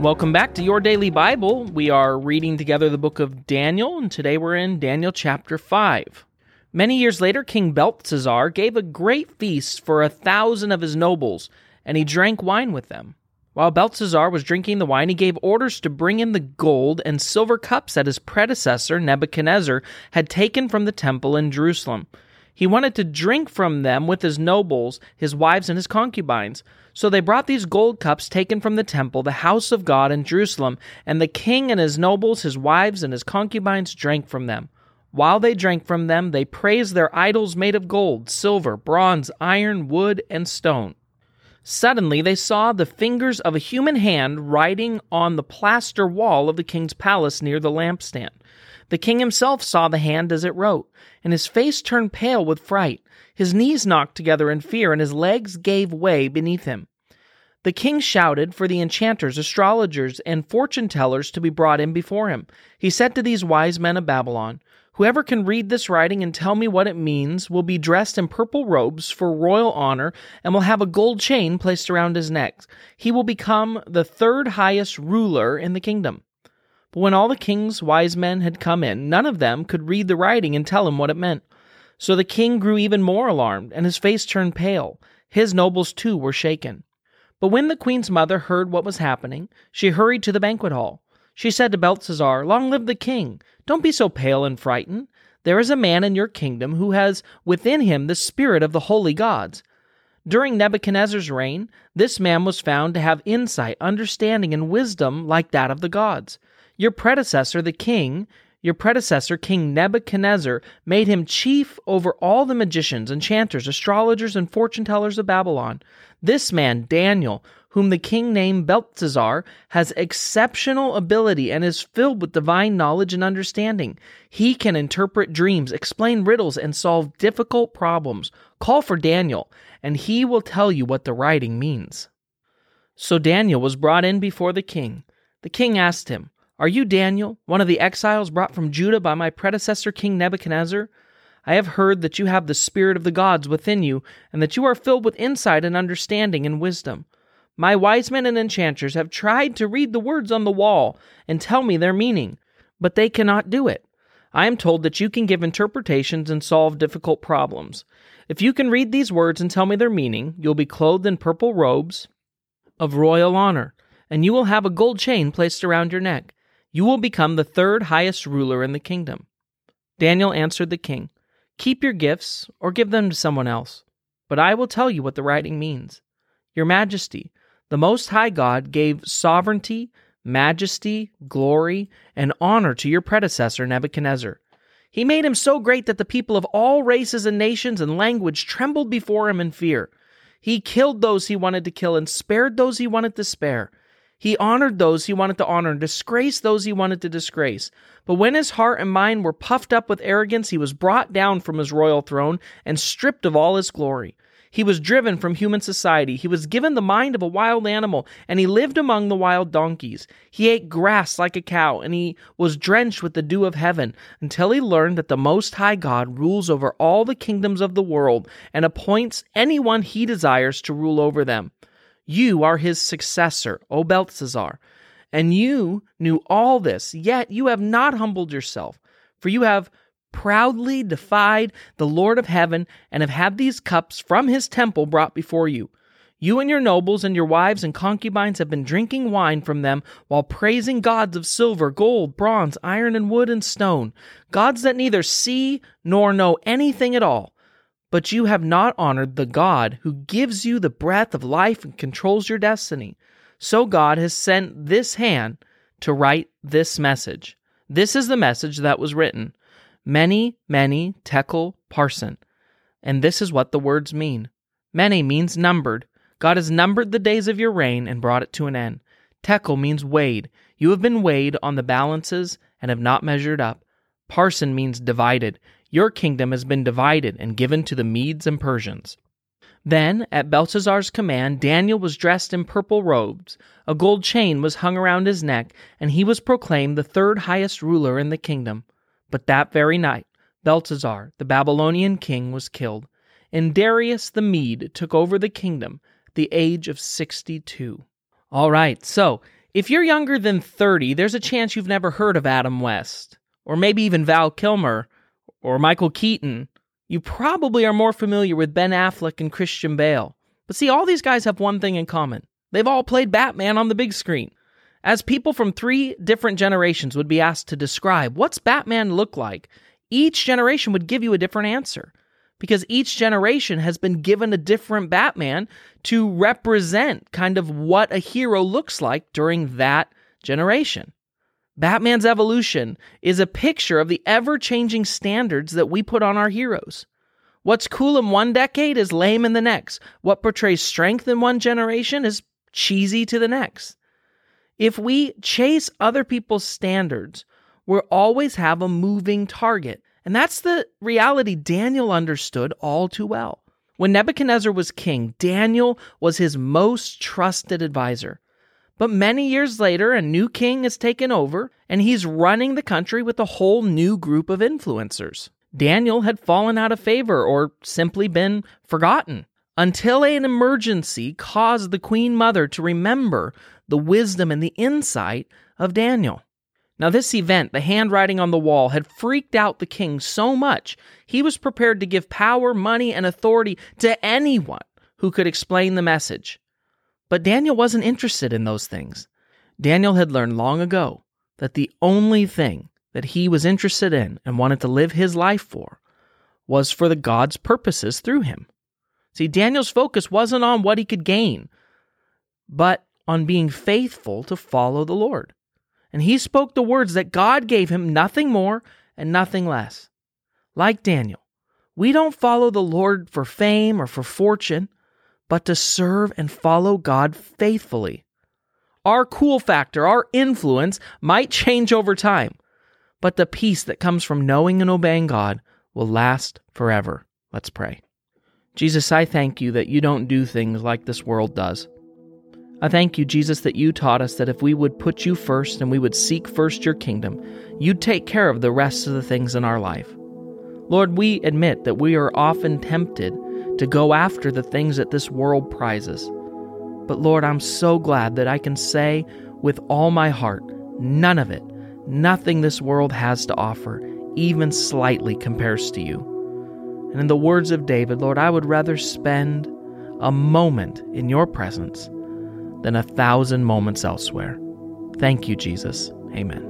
Welcome back to Your Daily Bible. We are reading together the book of Daniel, and today we're in Daniel chapter 5. Many years later, King Belshazzar gave a great feast for a thousand of his nobles, and he drank wine with them. While Belshazzar was drinking the wine, he gave orders to bring in the gold and silver cups that his predecessor, Nebuchadnezzar, had taken from the temple in Jerusalem. He wanted to drink from them with his nobles, his wives, and his concubines. So they brought these gold cups taken from the temple, the house of God in Jerusalem, and the king and his nobles, his wives, and his concubines drank from them. While they drank from them, they praised their idols made of gold, silver, bronze, iron, wood, and stone. Suddenly they saw the fingers of a human hand writing on the plaster wall of the king's palace near the lampstand. The king himself saw the hand as it wrote, and his face turned pale with fright. His knees knocked together in fear, and his legs gave way beneath him. The king shouted for the enchanters, astrologers, and fortune tellers to be brought in before him. He said to these wise men of Babylon, Whoever can read this writing and tell me what it means will be dressed in purple robes for royal honor and will have a gold chain placed around his neck. He will become the third highest ruler in the kingdom. But when all the king's wise men had come in, none of them could read the writing and tell him what it meant. So the king grew even more alarmed, and his face turned pale. His nobles too were shaken. But when the queen's mother heard what was happening, she hurried to the banquet hall. She said to Belshazzar, Long live the king! Don't be so pale and frightened. There is a man in your kingdom who has within him the spirit of the holy gods. During Nebuchadnezzar's reign, this man was found to have insight, understanding, and wisdom like that of the gods. Your predecessor, the king, your predecessor, King Nebuchadnezzar, made him chief over all the magicians, enchanters, astrologers, and fortune tellers of Babylon. This man, Daniel, whom the king named Belshazzar, has exceptional ability and is filled with divine knowledge and understanding. He can interpret dreams, explain riddles, and solve difficult problems. Call for Daniel, and he will tell you what the writing means. So Daniel was brought in before the king. The king asked him, are you Daniel, one of the exiles brought from Judah by my predecessor King Nebuchadnezzar? I have heard that you have the spirit of the gods within you, and that you are filled with insight and understanding and wisdom. My wise men and enchanters have tried to read the words on the wall and tell me their meaning, but they cannot do it. I am told that you can give interpretations and solve difficult problems. If you can read these words and tell me their meaning, you'll be clothed in purple robes of royal honor, and you will have a gold chain placed around your neck. You will become the third highest ruler in the kingdom. Daniel answered the king, Keep your gifts or give them to someone else, but I will tell you what the writing means. Your Majesty, the Most High God gave sovereignty, majesty, glory, and honor to your predecessor Nebuchadnezzar. He made him so great that the people of all races and nations and language trembled before him in fear. He killed those he wanted to kill and spared those he wanted to spare. He honored those he wanted to honor and disgraced those he wanted to disgrace. But when his heart and mind were puffed up with arrogance, he was brought down from his royal throne and stripped of all his glory. He was driven from human society. He was given the mind of a wild animal, and he lived among the wild donkeys. He ate grass like a cow, and he was drenched with the dew of heaven, until he learned that the Most High God rules over all the kingdoms of the world and appoints anyone he desires to rule over them. You are his successor, O Belshazzar, and you knew all this, yet you have not humbled yourself, for you have proudly defied the Lord of heaven and have had these cups from his temple brought before you. You and your nobles and your wives and concubines have been drinking wine from them while praising gods of silver, gold, bronze, iron, and wood and stone, gods that neither see nor know anything at all but you have not honored the God who gives you the breath of life and controls your destiny. So God has sent this hand to write this message. This is the message that was written Mene, mene, tekel, parsin. And this is what the words mean. Mene means numbered. God has numbered the days of your reign and brought it to an end. Tekel means weighed. You have been weighed on the balances and have not measured up. Parsin means divided. Your kingdom has been divided and given to the Medes and Persians. Then, at Belshazzar's command, Daniel was dressed in purple robes. A gold chain was hung around his neck, and he was proclaimed the third highest ruler in the kingdom. But that very night, Belshazzar, the Babylonian king, was killed, and Darius the Mede took over the kingdom the age of 62. All right, so If you're younger than 30, there's a chance you've never heard of Adam West, or maybe even Val Kilmer, or Michael Keaton. You probably are more familiar with Ben Affleck and Christian Bale. But see, all these guys have one thing in common they've all played Batman on the big screen. As people from three different generations would be asked to describe what's Batman look like, each generation would give you a different answer because each generation has been given a different Batman to represent kind of what a hero looks like during that generation. Batman's evolution is a picture of the ever changing standards that we put on our heroes. What's cool in one decade is lame in the next. What portrays strength in one generation is cheesy to the next. If we chase other people's standards, we'll always have a moving target. And that's the reality Daniel understood all too well. When Nebuchadnezzar was king, Daniel was his most trusted advisor. But many years later, a new king has taken over, and he's running the country with a whole new group of influencers. Daniel had fallen out of favor or simply been forgotten until an emergency caused the queen mother to remember the wisdom and the insight of Daniel. Now, this event, the handwriting on the wall, had freaked out the king so much he was prepared to give power, money, and authority to anyone who could explain the message. But Daniel wasn't interested in those things. Daniel had learned long ago that the only thing that he was interested in and wanted to live his life for was for the God's purposes through him. See, Daniel's focus wasn't on what he could gain, but on being faithful to follow the Lord and he spoke the words that God gave him, nothing more and nothing less. Like Daniel, we don't follow the Lord for fame or for fortune, but to serve and follow God faithfully. Our cool factor, our influence might change over time, but the peace that comes from knowing and obeying God will last forever. Let's pray. Jesus, I thank you that you don't do things like this world does. I thank you, Jesus, that you taught us that if we would put you first and we would seek first your kingdom, you'd take care of the rest of the things in our life. Lord, we admit that we are often tempted to go after the things that this world prizes. But Lord, I'm so glad that I can say with all my heart, none of it, nothing this world has to offer, even slightly compares to you. And in the words of David, Lord, I would rather spend a moment in your presence than a thousand moments elsewhere. Thank you, Jesus. Amen.